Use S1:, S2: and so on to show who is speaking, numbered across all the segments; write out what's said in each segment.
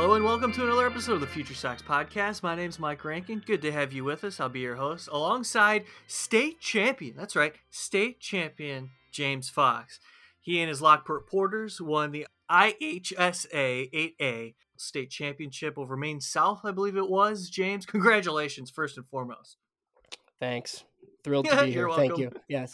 S1: Hello and welcome to another episode of the Future Sox Podcast. My name's Mike Rankin. Good to have you with us. I'll be your host alongside state champion. That's right, state champion James Fox. He and his Lockport Porters won the IHSA 8A state championship over Maine South, I believe it was. James, congratulations first and foremost.
S2: Thanks. Thrilled to be here. Thank you. Yes.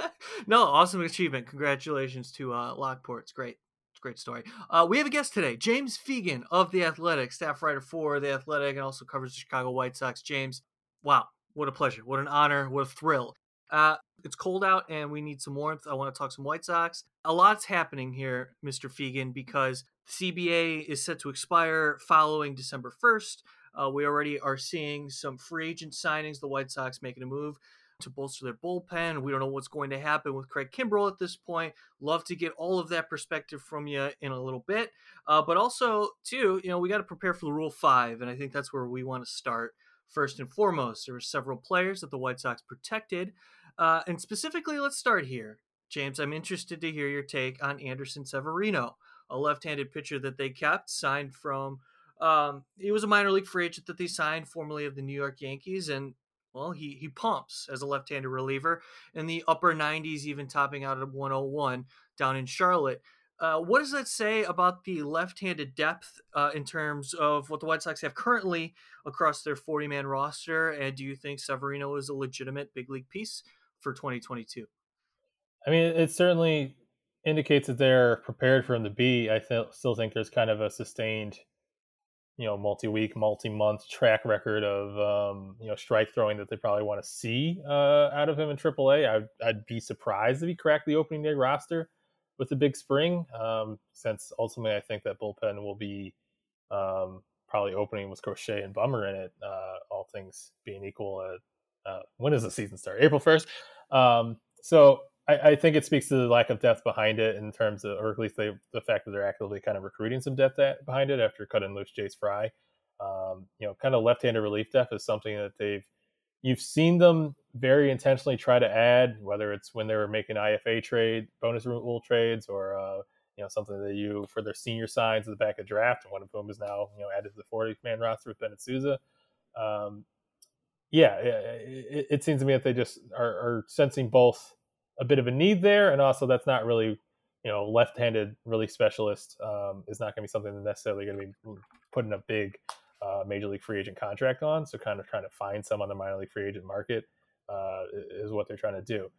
S1: no, awesome achievement. Congratulations to uh, Lockport. It's great great story. Uh, we have a guest today, James Fegan of The Athletic, staff writer for The Athletic, and also covers the Chicago White Sox. James, wow, what a pleasure. What an honor. What a thrill. Uh, it's cold out and we need some warmth. I want to talk some White Sox. A lot's happening here, Mr. Fegan, because CBA is set to expire following December 1st. Uh, we already are seeing some free agent signings, the White Sox making a move to bolster their bullpen. We don't know what's going to happen with Craig Kimbrel at this point. Love to get all of that perspective from you in a little bit. Uh, but also, too, you know, we got to prepare for the Rule 5, and I think that's where we want to start. First and foremost, there were several players that the White Sox protected. Uh, and specifically, let's start here. James, I'm interested to hear your take on Anderson Severino, a left handed pitcher that they kept, signed from. Um, he was a minor league free agent that they signed, formerly of the New York Yankees, and well, he he pumps as a left-handed reliever in the upper 90s, even topping out at 101 down in Charlotte. Uh, what does that say about the left-handed depth uh, in terms of what the White Sox have currently across their 40-man roster? And do you think Severino is a legitimate big league piece for 2022?
S3: I mean, it certainly indicates that they're prepared for him to be. I th- still think there's kind of a sustained you know multi-week multi-month track record of um, you know strike throwing that they probably want to see uh, out of him in AAA. I'd, I'd be surprised if he cracked the opening day roster with a big spring, um, since ultimately I think that bullpen will be um, probably opening with Crochet and Bummer in it, uh, all things being equal. At, uh, when does the season start? April first. Um, so I, I, think it speaks to the lack of depth behind it in terms of, or at least they, the fact that they're actively kind of recruiting some depth at, behind it after cutting loose Jace Fry. Um, you know, kind of left-handed relief depth is something that they've you've seen them very intentionally try to add, whether it's when they were making IFA trade bonus rule trades or uh, you know something that you for their senior signs at the back of draft, and one of whom is now you know added to the 40 man roster with Bennett Sousa. Um, yeah, it, it, seems to me that they just are, are sensing both a bit of a need there, and also that's not really you know left-handed really specialist um, is not going to be something that's necessarily going to be putting a big uh, major league free agent contract on. So kind of trying to find some on the minor league free agent market uh, is what they're trying to do.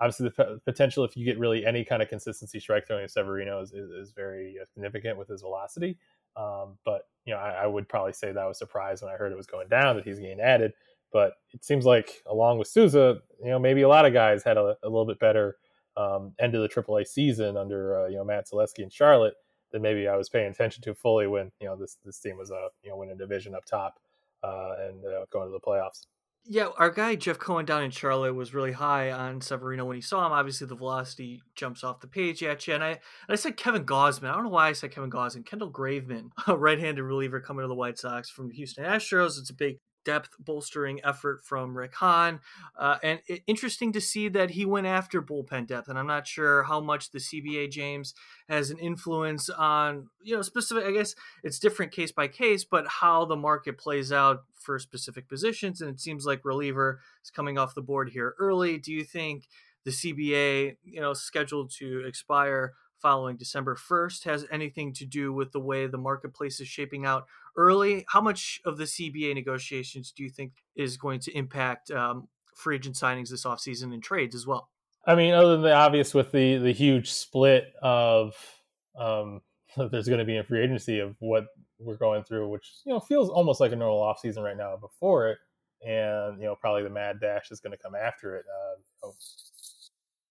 S3: Obviously, the p- potential if you get really any kind of consistency strike throwing of Severino is, is, is very significant with his velocity. Um, but you know, I, I, would probably say that I was surprised when I heard it was going down that he's getting added. But it seems like along with Sousa, you know, maybe a lot of guys had a, a little bit better um, end of the AAA season under uh, you know Matt Zaleski in Charlotte than maybe I was paying attention to fully when you know this this team was uh, you know winning division up top uh, and uh, going to the playoffs.
S1: Yeah, our guy Jeff Cohen down in Charlotte was really high on Severino when he saw him. Obviously, the velocity jumps off the page at you. And I, and I said Kevin Gausman. I don't know why I said Kevin Gausman. Kendall Graveman, a right-handed reliever coming to the White Sox from the Houston Astros. It's a big depth bolstering effort from Rick Hahn. Uh, and it, interesting to see that he went after bullpen depth. And I'm not sure how much the CBA, James, has an influence on, you know, specific, I guess it's different case by case, but how the market plays out for specific positions. And it seems like reliever is coming off the board here early. Do you think the CBA, you know, scheduled to expire following December 1st has anything to do with the way the marketplace is shaping out early. How much of the CBA negotiations do you think is going to impact um, free agent signings this offseason and trades as well?
S3: I mean, other than the obvious with the the huge split of um, there's going to be in free agency of what we're going through, which you know feels almost like a normal offseason right now before it, and you know probably the mad dash is going to come after it. Uh,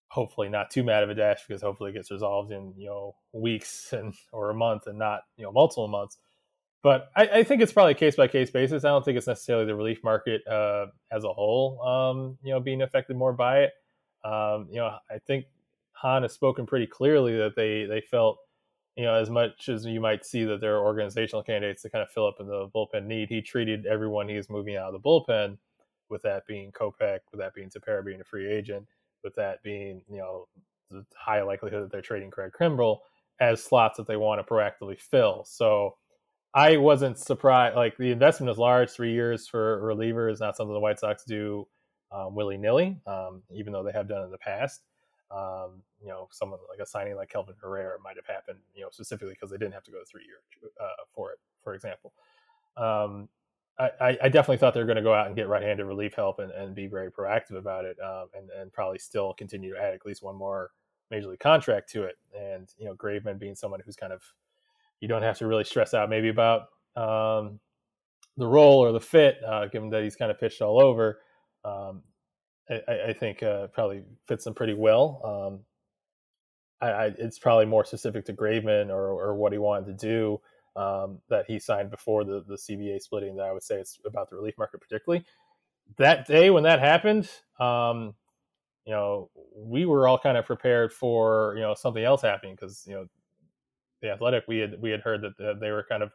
S3: hopefully not too mad of a dash because hopefully it gets resolved in you know weeks and or a month and not you know multiple months. But I, I think it's probably a case by case basis. I don't think it's necessarily the relief market uh, as a whole, um, you know, being affected more by it. Um, you know, I think Hahn has spoken pretty clearly that they they felt, you know, as much as you might see that there are organizational candidates to kind of fill up in the bullpen need, he treated everyone he was moving out of the bullpen, with that being Kopech, with that being Tepera being a free agent, with that being, you know, the high likelihood that they're trading Craig Kimbrel as slots that they want to proactively fill. So I wasn't surprised. Like the investment is large. Three years for a reliever is not something the White Sox do um, willy nilly, um, even though they have done in the past. Um, you know, someone like a signing like Kelvin Herrera might have happened, you know, specifically because they didn't have to go three years uh, for it, for example. Um, I, I, definitely thought they were going to go out and get right-handed relief help and, and be very proactive about it, um, and, and probably still continue to add at least one more major league contract to it. And you know, Graveman being someone who's kind of you don't have to really stress out maybe about um, the role or the fit, uh, given that he's kind of pitched all over. Um, I, I, think uh, probably fits him pretty well. Um, I, I, it's probably more specific to Graveman or, or what he wanted to do um, that he signed before the, the CBA splitting. That I would say it's about the relief market, particularly that day when that happened. Um, you know, we were all kind of prepared for you know something else happening because you know the Athletic we had we had heard that they were kind of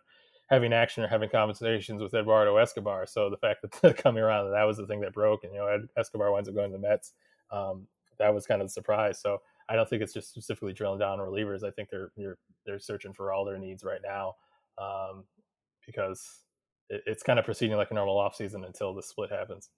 S3: having action or having conversations with Eduardo Escobar. So the fact that coming around that was the thing that broke, and you know Escobar winds up going to the Mets. Um, that was kind of the surprise. So I don't think it's just specifically drilling down on relievers. I think they're they're, they're searching for all their needs right now um, because it, it's kind of proceeding like a normal offseason until the split happens.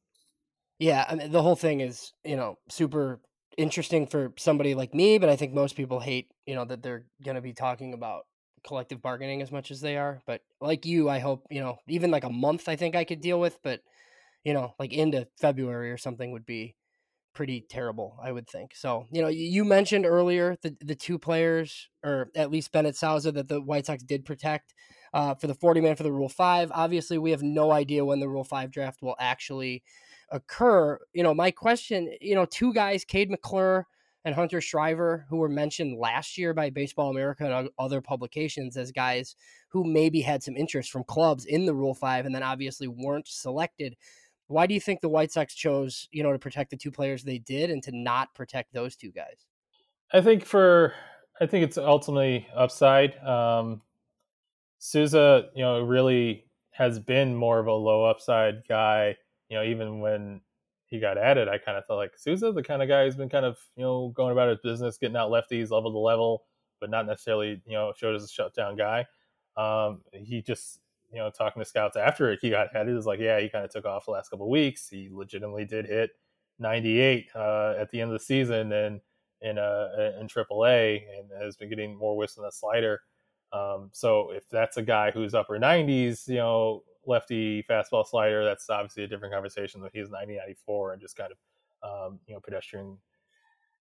S2: Yeah, I mean, the whole thing is you know super interesting for somebody like me, but I think most people hate you know that they're going to be talking about collective bargaining as much as they are. But like you, I hope, you know, even like a month I think I could deal with, but you know, like into February or something would be pretty terrible, I would think. So, you know, you mentioned earlier the the two players, or at least Bennett Sousa, that the White Sox did protect uh, for the 40 man for the Rule 5. Obviously, we have no idea when the Rule 5 draft will actually occur. You know, my question, you know, two guys, Cade McClure and Hunter Schryver, who were mentioned last year by Baseball America and other publications as guys who maybe had some interest from clubs in the Rule 5 and then obviously weren't selected. Why do you think the White Sox chose, you know, to protect the two players they did and to not protect those two guys?
S3: I think for I think it's ultimately upside. Um Sousa, you know, really has been more of a low upside guy, you know, even when he got added, I kind of felt like Sousa, the kind of guy who's been kind of you know going about his business, getting out lefties level to level, but not necessarily you know showed as a shutdown guy. Um, he just you know talking to scouts after he got added was like, yeah, he kind of took off the last couple weeks. He legitimately did hit 98 uh, at the end of the season and in uh, in AAA and has been getting more whiffs than a slider. Um, so if that's a guy who's upper 90s, you know, lefty fastball slider, that's obviously a different conversation. But he's 90 94 and just kind of um, you know pedestrian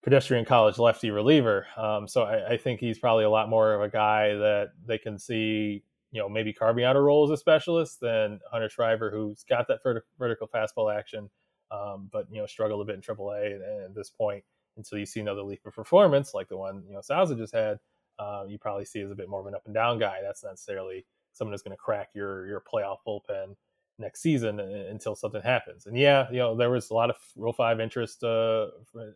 S3: pedestrian college lefty reliever. Um, so I, I, think he's probably a lot more of a guy that they can see, you know, maybe carving out a role as a specialist than Hunter Schryver, who's got that vert- vertical fastball action, um, but you know struggled a bit in AAA at this point until you see another leap of performance like the one you know Sousa just had. Uh, you probably see as a bit more of an up and down guy. That's not necessarily someone who's going to crack your your playoff bullpen next season until something happens. And yeah, you know there was a lot of Rule Five interest uh,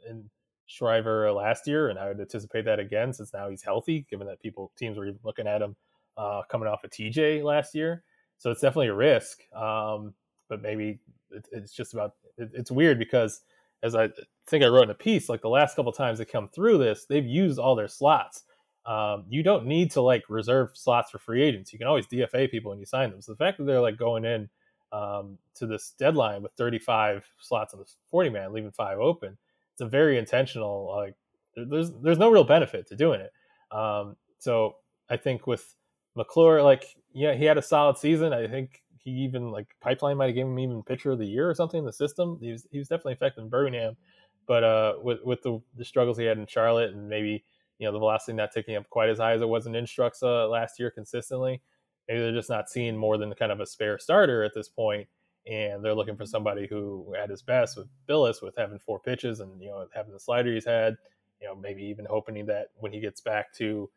S3: in Schryver last year, and I would anticipate that again since now he's healthy. Given that people teams were looking at him uh, coming off of TJ last year, so it's definitely a risk. Um, but maybe it, it's just about it, it's weird because as I think I wrote in a piece, like the last couple times they come through this, they've used all their slots um, you don't need to like reserve slots for free agents. You can always DFA people when you sign them. So the fact that they're like going in um, to this deadline with 35 slots on the 40 man, leaving five open, it's a very intentional. Like there's there's no real benefit to doing it. Um, so I think with McClure, like yeah, he had a solid season. I think he even like Pipeline might have given him even pitcher of the year or something in the system. He was he was definitely effective in Birmingham, but uh, with with the, the struggles he had in Charlotte and maybe you know the velocity not ticking up quite as high as it was in Instruxa last year consistently. Maybe they're just not seeing more than kind of a spare starter at this point, and they're looking for somebody who, at his best, with Billis, with having four pitches and you know having the slider he's had, you know maybe even hoping that when he gets back to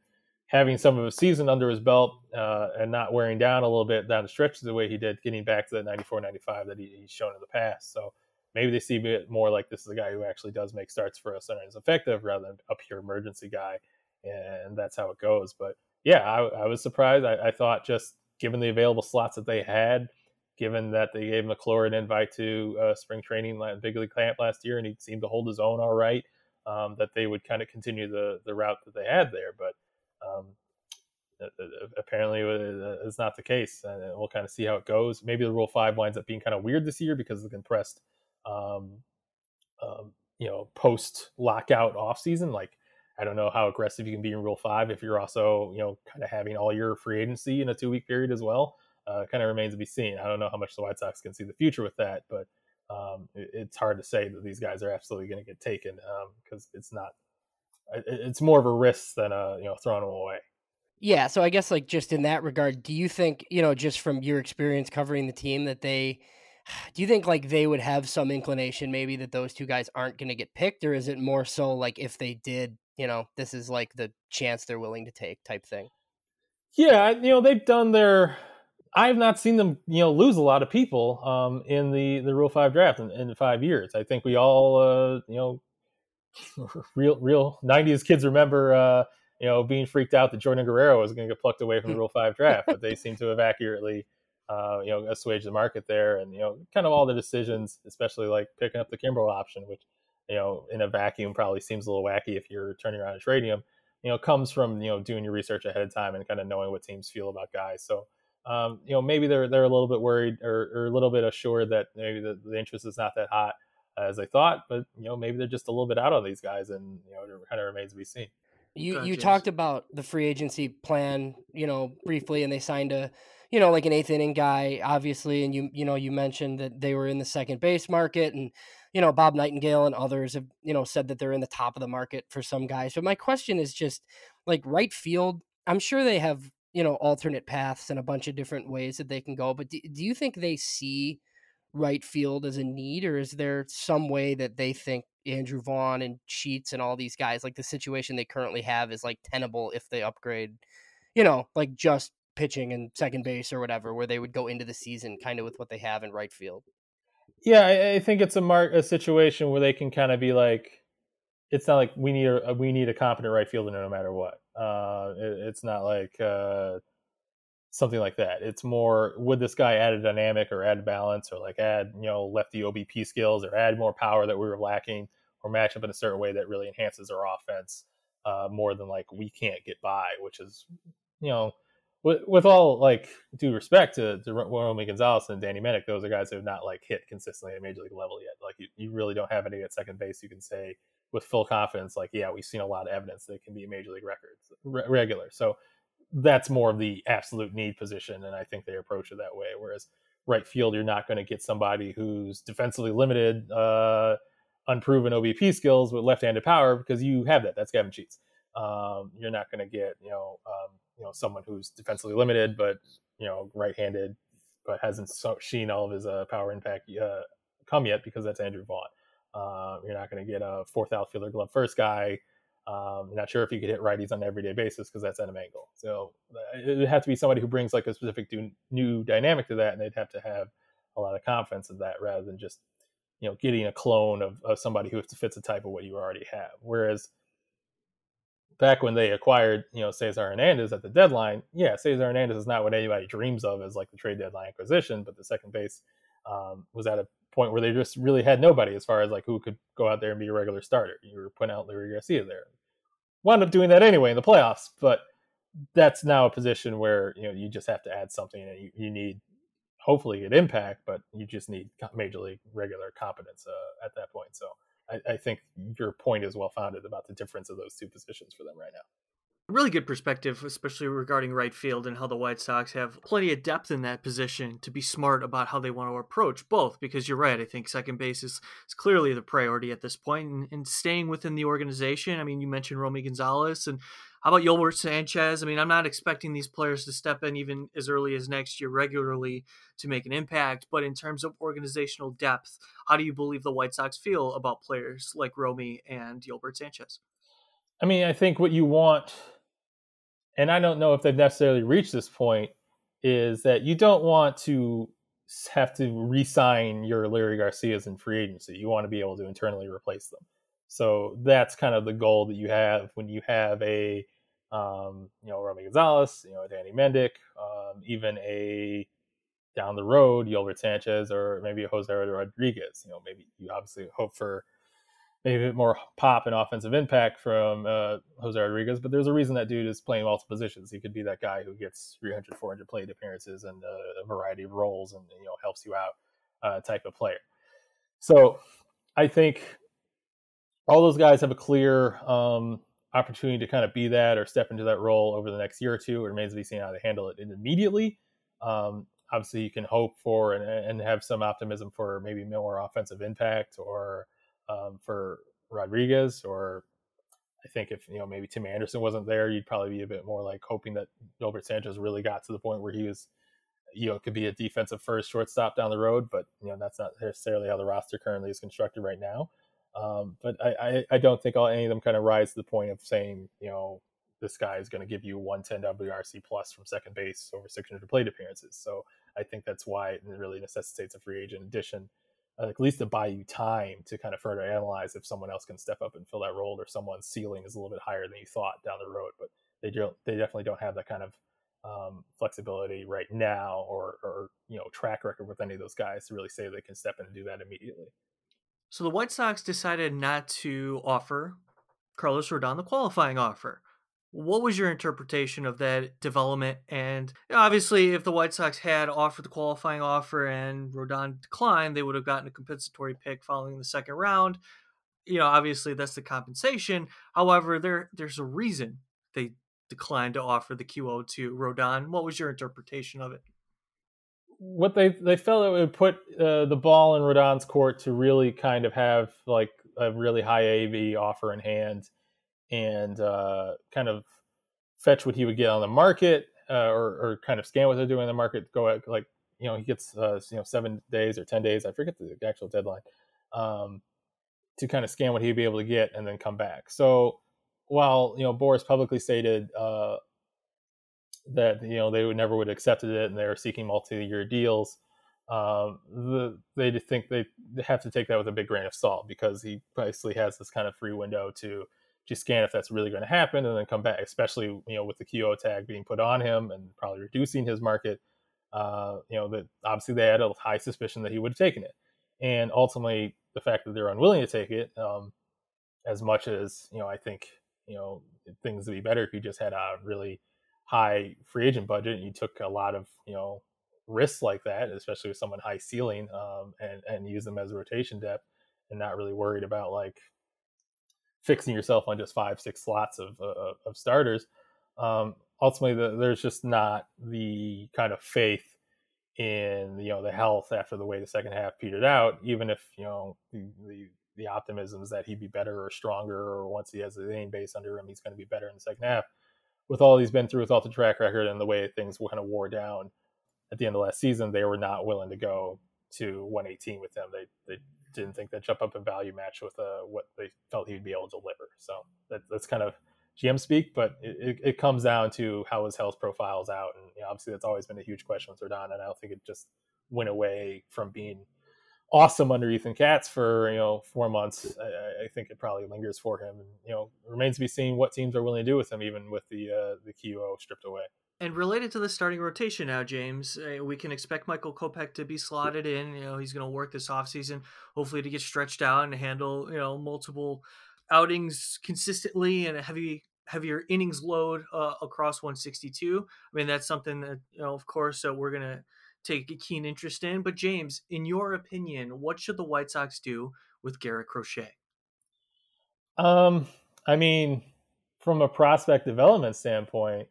S3: having some of his season under his belt uh, and not wearing down a little bit down the stretch the way he did, getting back to that 94, 95 that he, he's shown in the past. So maybe they see it more like this is a guy who actually does make starts for us and is effective rather than a pure emergency guy, and that's how it goes. But yeah, I, I was surprised. I, I, thought just given the available slots that they had, given that they gave McClure an invite to uh, spring training big league camp last year, and he seemed to hold his own all right, um, that they would kind of continue the the route that they had there. But um, apparently it's not the case, and we'll kind of see how it goes. Maybe the Rule Five winds up being kind of weird this year because of the compressed, um, um, you know, post lockout off season. Like, I don't know how aggressive you can be in Rule Five if you're also, you know, kind of having all your free agency in a two week period as well. Uh, kind of remains to be seen. I don't know how much the White Sox can see the future with that, but um, it, it's hard to say that these guys are absolutely going to get taken because um, it's not. It's more of a risk than a you know throwing them away.
S2: Yeah, so I guess like just in that regard, do you think, you know, just from your experience covering the team that they do you think like they would have some inclination maybe that those two guys aren't going to get picked or is it more so like if they did, you know, this is like the chance they're willing to take type thing?
S3: Yeah, you know, they've done their I have not seen them, you know, lose a lot of people um, in the the Rule Five draft in, in five years. I think we all, uh, you know, real real '90s kids remember uh, you know, being freaked out that Jordan Guerrero was going to get plucked away from the Rule Five draft, but they seem to have accurately, uh, you know, assuage the market there, and you know, kind of all the decisions, especially like picking up the Kimbrel option, which, you know, in a vacuum probably seems a little wacky if you're turning around and trading him. You know, comes from you know doing your research ahead of time and kind of knowing what teams feel about guys. So, um, you know, maybe they're they're a little bit worried or, or a little bit assured that maybe the, the interest is not that hot as they thought, but you know, maybe they're just a little bit out on these guys, and you know, it kind of remains to be seen.
S2: You you talked about the free agency plan, you know, briefly, and they signed a, you know, like an eighth inning guy, obviously, and you you know you mentioned that they were in the second base market, and you know Bob Nightingale and others have you know said that they're in the top of the market for some guys. But my question is just like right field. I'm sure they have you know alternate paths and a bunch of different ways that they can go, but do, do you think they see right field as a need, or is there some way that they think Andrew Vaughn and Sheets and all these guys, like the situation they currently have is like tenable if they upgrade, you know, like just pitching and second base or whatever, where they would go into the season kind of with what they have in right field.
S3: Yeah, I, I think it's a mark a situation where they can kind of be like, it's not like we need a we need a competent right fielder no matter what. Uh, it, it's not like uh, something like that. It's more would this guy add a dynamic or add balance or like add you know lefty OBP skills or add more power that we were lacking or match up in a certain way that really enhances our offense uh, more than like we can't get by, which is you know with, with all like due respect to, to Romy Gonzalez and Danny Mendick, those are guys who have not like hit consistently at major league level yet. Like you, you really don't have any at second base you can say with full confidence like yeah we've seen a lot of evidence they can be major league records re- regular. So that's more of the absolute need position, and I think they approach it that way. Whereas right field, you're not going to get somebody who's defensively limited, uh, unproven OBP skills with left-handed power because you have that. That's Gavin Sheets. Um, you're not going to get you know um, you know someone who's defensively limited but you know right-handed but hasn't so, seen all of his uh, power impact uh, come yet because that's Andrew Vaughn. Uh, you're not going to get a fourth outfielder glove first guy um, not sure if you could hit righties on an everyday basis because that's Adam Engel. So uh, it would have to be somebody who brings like a specific new dynamic to that, and they'd have to have a lot of confidence in that rather than just you know getting a clone of, of somebody who fits the type of what you already have. Whereas back when they acquired you know Cesar Hernandez at the deadline, yeah, Cesar Hernandez is not what anybody dreams of as like the trade deadline acquisition, but the second base um, was at a point where they just really had nobody as far as like who could go out there and be a regular starter. You were putting out Leury Garcia there. Wound up doing that anyway in the playoffs, but that's now a position where you know you just have to add something and you, you need hopefully an impact, but you just need major league regular competence uh, at that point. So I, I think your point is well founded about the difference of those two positions for them right now
S1: really good perspective, especially regarding right field and how the White Sox have plenty of depth in that position to be smart about how they want to approach both. Because you're right, I think second base is, is clearly the priority at this point, and, and staying within the organization. I mean, you mentioned Romy Gonzalez, and how about Yolbert Sanchez? I mean, I'm not expecting these players to step in even as early as next year regularly to make an impact. But in terms of organizational depth, how do you believe the White Sox feel about players like Romy and Yolbert Sanchez?
S3: I mean, I think what you want and I don't know if they've necessarily reached this point, is that you don't want to have to re-sign your Leury Garcias in free agency. You want to be able to internally replace them. So that's kind of the goal that you have when you have a, um, you know, Romy Gonzalez, you know, Danny Mendick, um, even a down the road Yolbert Sanchez or maybe a Jose Rodriguez. You know, maybe you obviously hope for maybe a bit more pop and offensive impact from uh, Jose Rodriguez, but there's a reason that dude is playing multiple positions. He could be that guy who gets 300, 400 plate appearances and uh, a variety of roles and you know helps you out uh, type of player. So I think all those guys have a clear um, opportunity to kind of be that or step into that role over the next year or two. It remains to be seen how they handle it immediately. Um, obviously, you can hope for and, and have some optimism for maybe more offensive impact or um, for Rodriguez. Or I think if you know maybe Tim Anderson wasn't there, you'd probably be a bit more like hoping that Yolbert Sanchez really got to the point where he was you know, could be a defensive first shortstop down the road, but you know that's not necessarily how the roster currently is constructed right now. Um, but I, I, I, don't think any of them kind of rise to the point of saying, you know, this guy is going to give you 110 WRC plus from second base over 600 plate appearances. So I think that's why it really necessitates a free agent addition, uh, at least to buy you time to kind of further analyze if someone else can step up and fill that role or someone's ceiling is a little bit higher than you thought down the road. But they don't, they definitely don't have that kind of um, flexibility right now or, or, you know, track record with any of those guys to really say they can step in and do that immediately.
S1: So the White Sox decided not to offer Carlos Rodon the qualifying offer. What was your interpretation of that development? And obviously, if the White Sox had offered the qualifying offer and Rodon declined, they would have gotten a compensatory pick following the second round. You know, obviously that's the compensation. However, there there's a reason they declined to offer the QO to Rodon. What was your interpretation of it?
S3: What they they felt it would put uh, the ball in Rodon's court to really kind of have like a really high AAV offer in hand and uh, kind of fetch what he would get on the market uh, or, or kind of scan what they're doing in the market. Go at, like you know he gets uh, you know seven days or ten days. I forget the actual deadline um, to kind of scan what he'd be able to get and then come back. So while you know Boras publicly stated uh, that you know they would never would have accepted it and they were seeking multi-year deals um, the, they think they, have to take that with a big grain of salt because he basically has this kind of free window to just scan if that's really going to happen and then come back especially you know with the QO tag being put on him and probably reducing his market uh, you know that obviously they had a high suspicion that he would have taken it. And ultimately the fact that they're unwilling to take it um, as much as you know i think you know things would be better if you just had a really high free agent budget and you took a lot of you know risks like that, especially with someone high ceiling, um, and and use them as rotation depth, and not really worried about like fixing yourself on just five six slots of uh, of starters. Um, ultimately, the, there's just not the kind of faith in you know the health after the way the second half petered out. Even if you know the the, the optimism is that he'd be better or stronger, or once he has the main base under him, he's going to be better in the second half with all he's been through, with all the track record and the way things kind of wore down at the end of last season, they were not willing to go to 118 with him. They they didn't think that jump up in value match with uh, what they felt he'd be able to deliver. So that, that's kind of GM speak, but it, it, comes down to how his health profiles out, and you know, obviously that's always been a huge question with Rodon, and I don't think it just went away from being awesome under Ethan Katz for you know four months. I, I, think it probably lingers for him, and you know remains to be seen what teams are willing to do with him, even with the uh, the QO stripped away.
S1: And related to the starting rotation now, James, uh, we can expect Michael Kopech to be slotted in. You know, he's going to work this offseason, hopefully to get stretched out and handle, you know, multiple outings consistently and a heavy heavier innings load uh, across 162. I mean, that's something that, you know, of course, uh, we're going to take a keen interest in. But James, in your opinion, what should the White Sox do with Garrett Crochet?
S3: Um, I mean, from a prospect development standpoint,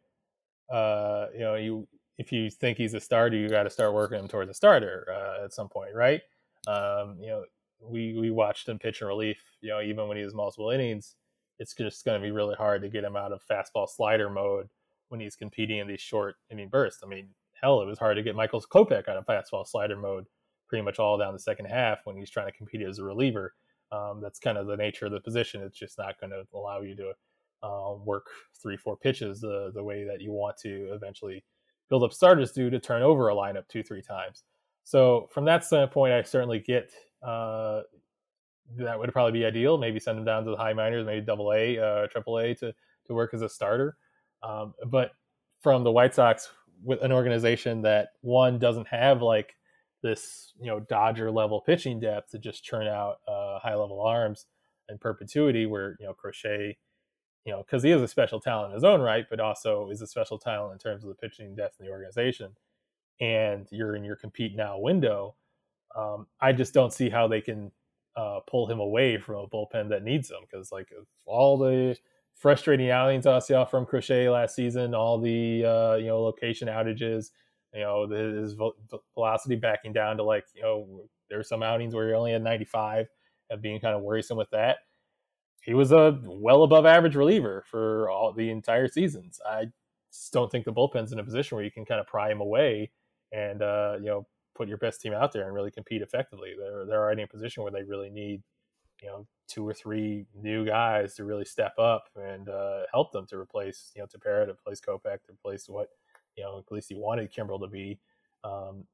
S3: uh, you know, you if you think he's a starter, you got to start working him towards a starter uh, at some point, right? Um, you know, we we watched him pitch in relief. You know, even when he was multiple innings, it's just going to be really hard to get him out of fastball slider mode when he's competing in these short inning bursts. I mean, hell, it was hard to get Michael Kopech out of fastball slider mode pretty much all down the second half when he's trying to compete as a reliever. Um, that's kind of the nature of the position. It's just not going to allow you to uh, work three, four pitches the the way that you want to eventually build up starters do to turn over a lineup two, three times. So from that standpoint, I certainly get uh, that would probably be ideal. Maybe send him down to the high minors, maybe double A, uh, triple A to to work as a starter. Um, but from the White Sox, with an organization that one doesn't have like this you know Dodger level pitching depth to just churn out uh, high level arms. in perpetuity, where you know Crochet, you know, because he is a special talent in his own right, but also is a special talent in terms of the pitching depth in the organization. And you're in your compete now window. Um, I just don't see how they can uh, pull him away from a bullpen that needs him because like all the frustrating outings I saw from Crochet last season, all the uh, you know location outages, you know his velocity backing down to like you know there were some outings where he only had 95 and being kind of worrisome with that. He was a well above average reliever for all the entire seasons. I just don't think the bullpen's in a position where you can kind of pry him away and uh, you know put your best team out there and really compete effectively. They're they're already in a position where they really need you know two or three new guys to really step up and uh, help them to replace you know Tepera, to replace Kopech, to replace what you know at least he wanted Kimbrel to be. Um,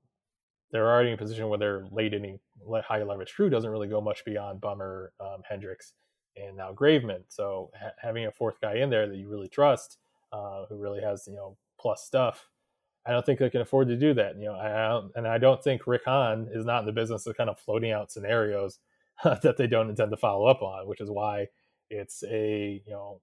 S3: they're already in a position where their late inning high leverage crew doesn't really go much beyond Bummer, um, Hendriks, and now Graveman. So ha- having a fourth guy in there that you really trust, uh, who really has you know plus stuff, I don't think they can afford to do that. You know, I and I don't think Rick Hahn is not in the business of kind of floating out scenarios that they don't intend to follow up on, which is why it's a you know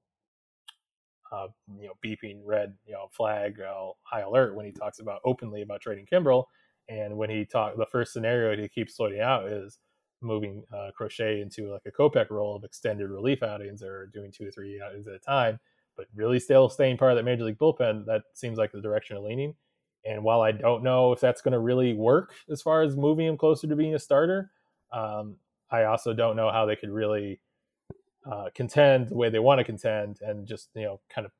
S3: uh, you know beeping red you know flag high alert when he talks about openly about trading Kimbrel, and when he talk the first scenario he keeps floating out is moving uh, Crochet into like a Kopech role of extended relief outings or doing two or three outings at a time, but really still staying part of that major league bullpen. That seems like the direction of leaning. And while I don't know if that's going to really work as far as moving him closer to being a starter, um, I also don't know how they could really uh, contend the way they want to contend and just you know kind of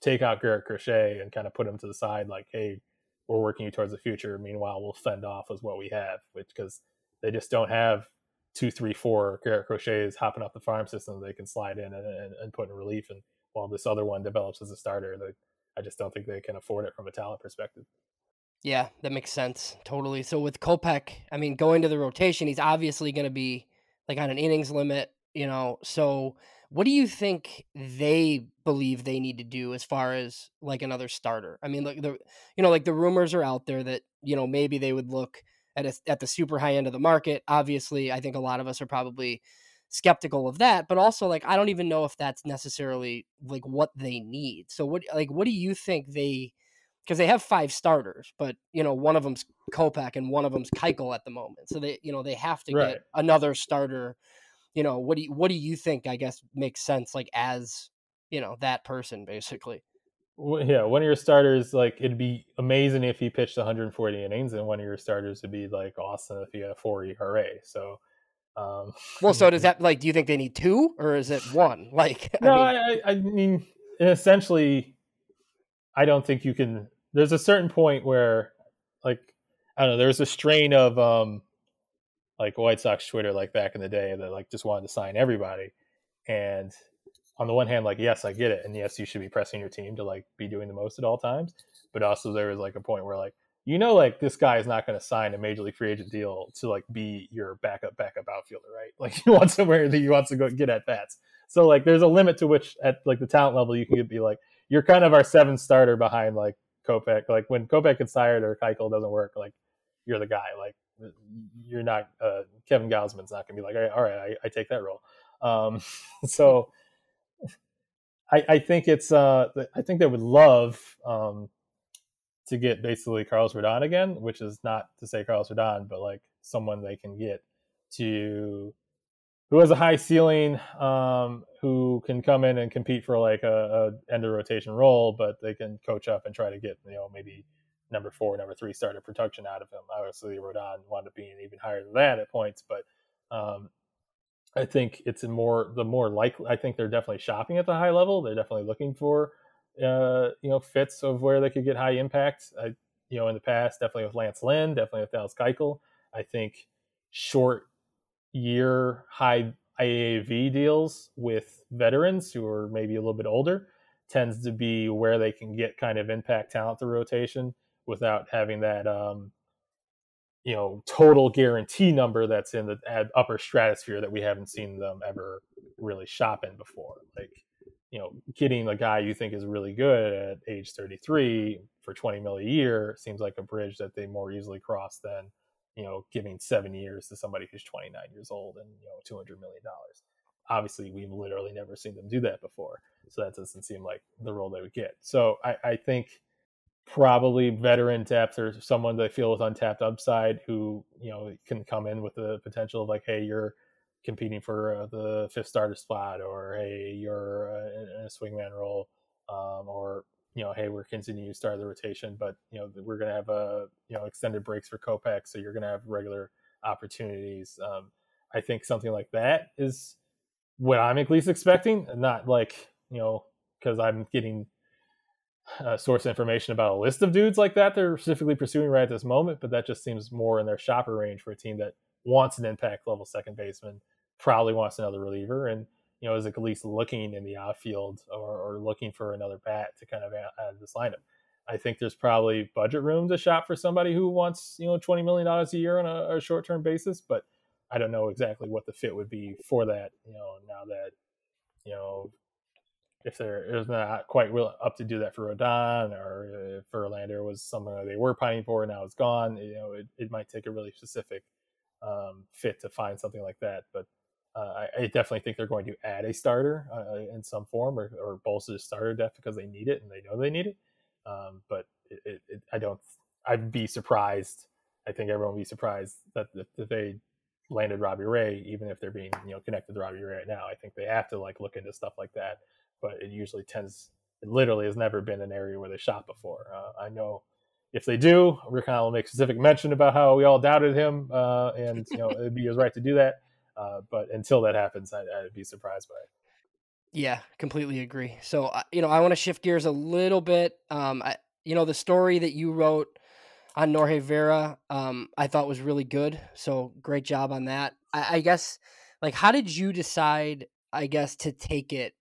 S3: take out Garrett Crochet and kind of put him to the side like, hey, we're working you towards the future. Meanwhile, we'll fend off with what we have, which because they just don't have two, three, four Garrett Crochets hopping off the farm system they can slide in and, and, and, put in relief. And while this other one develops as a starter, they, I just don't think they can afford it from a talent perspective.
S2: Yeah, that makes sense. Totally. So with Kopech, I mean, going to the rotation, he's obviously going to be like on an innings limit, you know. So what do you think they believe they need to do as far as like another starter? I mean, like the you know, like the rumors are out there that, you know, maybe they would look at a, at the super high end of the market. Obviously, I think a lot of us are probably skeptical of that, but also like I don't even know if that's necessarily like what they need. So what like what do you think they because they have five starters, but you know one of them's Kopech and one of them's Keuchel at the moment. So they you know they have to right. get another starter. You know what do you, what do you think? I guess makes sense like as you know that person basically.
S3: Well, yeah, one of your starters like it'd be amazing if he pitched 140 innings, and one of your starters would be like awesome if he had a four ERA. So. Um,
S2: well, so does that like? Do you think they need two, or is it one? Like,
S3: no, I mean, I, I mean essentially, I don't think you can there's a certain point where like I don't know, there was a strain of um like White Sox Twitter like back in the day that like just wanted to sign everybody. And on the one hand, like yes, I get it, and yes, you should be pressing your team to like be doing the most at all times. But also there was like a point where like you know like this guy is not going to sign a major league free agent deal to like be your backup backup outfielder, right? Like he wants somewhere that he wants to go get at bats. So like there's a limit to which at like the talent level you can be like you're kind of our seventh starter behind like Kopech. Like when Kopech gets tired or Keuchel doesn't work, like you're the guy. Like you're not uh, Kevin Gausman's not gonna be like, all right, I, I take that role. Um, so I, I think it's uh, I think they would love um, to get basically Carlos Rodon again, which is not to say Carlos Rodon, but like someone they can get to who has a high ceiling, um, who can come in and compete for like a, a, end of rotation role, but they can coach up and try to get you know maybe number four, number three starter production out of him. Obviously, Rodon wound up being even higher than that at points, but um, I think it's more the more likely. I think they're definitely shopping at the high level. They're definitely looking for uh, you know fits of where they could get high impact. I, you know, in the past, definitely with Lance Lynn, definitely with Dallas Keuchel. I think short year high AAV deals with veterans who are maybe a little bit older tends to be where they can get kind of impact talent through rotation without having that um, you know total guarantee number that's in the upper stratosphere that we haven't seen them ever really shop in before. Like you know getting a guy you think is really good at age 33 for 20 mil a year seems like a bridge that they more easily cross than you know, giving seven years to somebody who's 29 years old and, you know, $200 million. obviously we've literally never seen them do that before. So that doesn't seem like the role they would get. So I, I think probably veteran depth or someone they feel with untapped upside who you know can come in with the potential of like, hey, you're competing for uh, the fifth starter spot, or hey, you're uh, in a swingman role, um, or you know, hey, we're continuing to start the rotation, but you know, we're going to have a you know extended breaks for Kopech, so you're going to have regular opportunities. Um, I think something like that is what I'm at least expecting, not like you know because I'm getting uh, source information about a list of dudes like that they're specifically pursuing right at this moment, but that just seems more in their shopper range for a team that wants an impact level second baseman, probably wants another reliever, and you know is at least looking in the outfield or, or looking for another bat to kind of add, this lineup. I think there's probably budget room to shop for somebody who wants you know twenty million dollars a year on a, a short term basis, but I don't know exactly what the fit would be for that. You know, now that you know if they're is not quite up to do that for Rodon or if Verlander was that they were pining for and now it's gone, you know, it, it might take a really specific um, fit to find something like that. But uh, I, I, definitely think they're going to add a starter uh, in some form or, or bolster the starter depth because they need it and they know they need it. Um, but it, it, I don't, I'd be surprised. I think everyone would be surprised that if they landed Robbie Ray, even if they're being, you know, connected to Robbie Ray right now. I think they have to like look into stuff like that but it usually tends it literally has never been an area where they shot before. Uh, I know if they do, Rick will make specific mention about how we all doubted him, uh, and you know it'd be his right to do that. Uh, but until that happens, I, would be surprised by it.
S2: Yeah, completely agree. So uh, you know, I want to shift gears a little bit. Um, I, you know, the story that you wrote on Norge Vera, um, I thought was really good. So great job on that. I, I guess, like, how did you decide? I guess to take it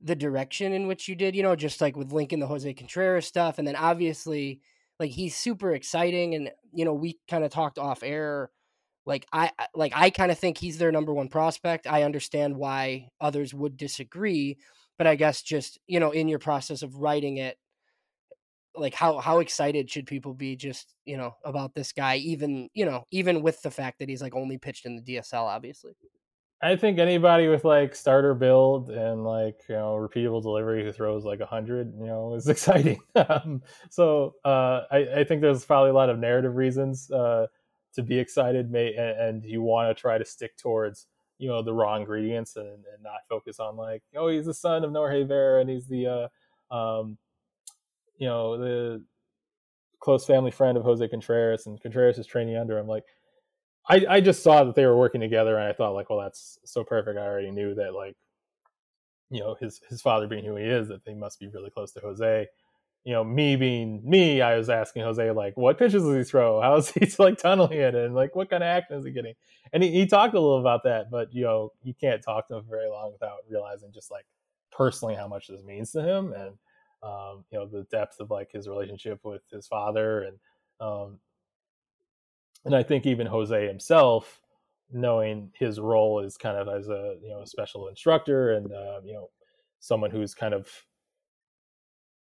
S2: the direction in which you did, you know, just like with linking the Jose Contreras stuff. And then obviously, like he's super exciting. And, you know, we kind of talked off air. Like I like I kind of think he's their number one prospect. I understand why others would disagree, but I guess just, you know, in your process of writing it, like how how excited should people be just, you know, about this guy even, you know, even with the fact that he's like only pitched in the DSL obviously.
S3: I think anybody with like starter build and like you know repeatable delivery who throws like hundred, you know, is exciting. um, so uh, I, I, think there's probably a lot of narrative reasons uh, to be excited, may, and, you want to try to stick towards you know the raw ingredients and, and, not focus on like oh he's the son of Norge Vera and he's the uh, um, you know the close family friend of Jose Contreras and Contreras is training under him like I, I just saw that they were working together and I thought like, well, that's so perfect. I already knew that like, you know, his his father being who he is, that they must be really close to Jose. You know, me being me, I was asking Jose like, what pitches does he throw? How is he like tunneling it, and like what kind of action is he getting? And he, he talked a little about that, but you know, you can't talk to him very long without realizing just like personally how much this means to him, and um, you know, the depth of like his relationship with his father, and um, and I think even Jose himself, knowing his role is kind of as a you know a special instructor and uh, you know someone who's kind of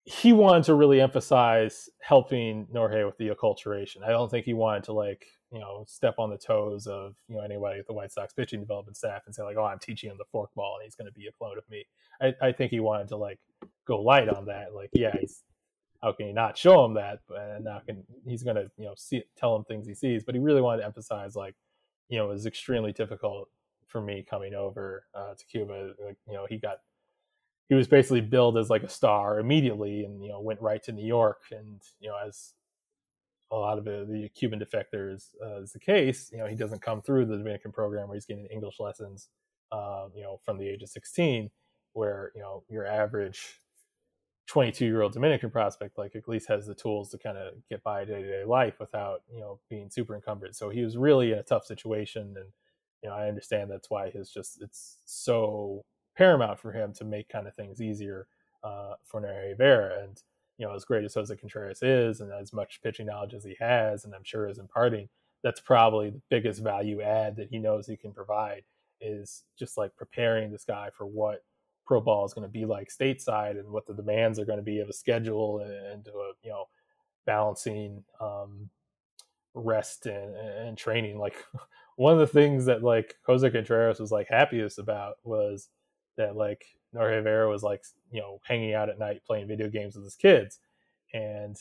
S3: he wanted to really emphasize helping Norge with the acculturation. I don't think he wanted to like you know step on the toes of you know anybody at the White Sox pitching development staff and say like oh I'm teaching him the forkball and he's going to be a clone of me. I, I think he wanted to like go light on that. Like yeah he's how can you not show him that? And now can he's going to you know see tell him things he sees, but he really wanted to emphasize like you know it was extremely difficult for me coming over uh, to Cuba. Like you know he got he was basically billed as like a star immediately, and you know went right to New York, and you know as a lot of the, Cuban defectors uh, is the case, you know he doesn't come through the Dominican program where he's getting English lessons, uh, you know from the age of sixteen, where you know your average 22 year old Dominican prospect like at least has the tools to kind of get by day to day life without you know being super encumbered. So he was really in a tough situation, and you know I understand that's why his just it's so paramount for him to make kind of things easier uh, for Norge Vera. And you know as great as Jose Contreras is, and as much pitching knowledge as he has, and I'm sure is imparting, that's probably the biggest value add that he knows he can provide is just like preparing this guy for what pro ball is going to be like stateside and what the demands are going to be of a schedule and, and a, you know balancing um, rest and, and training. Like one of the things that like Jose Contreras was like happiest about was that like Norge Vera was like you know hanging out at night playing video games with his kids, and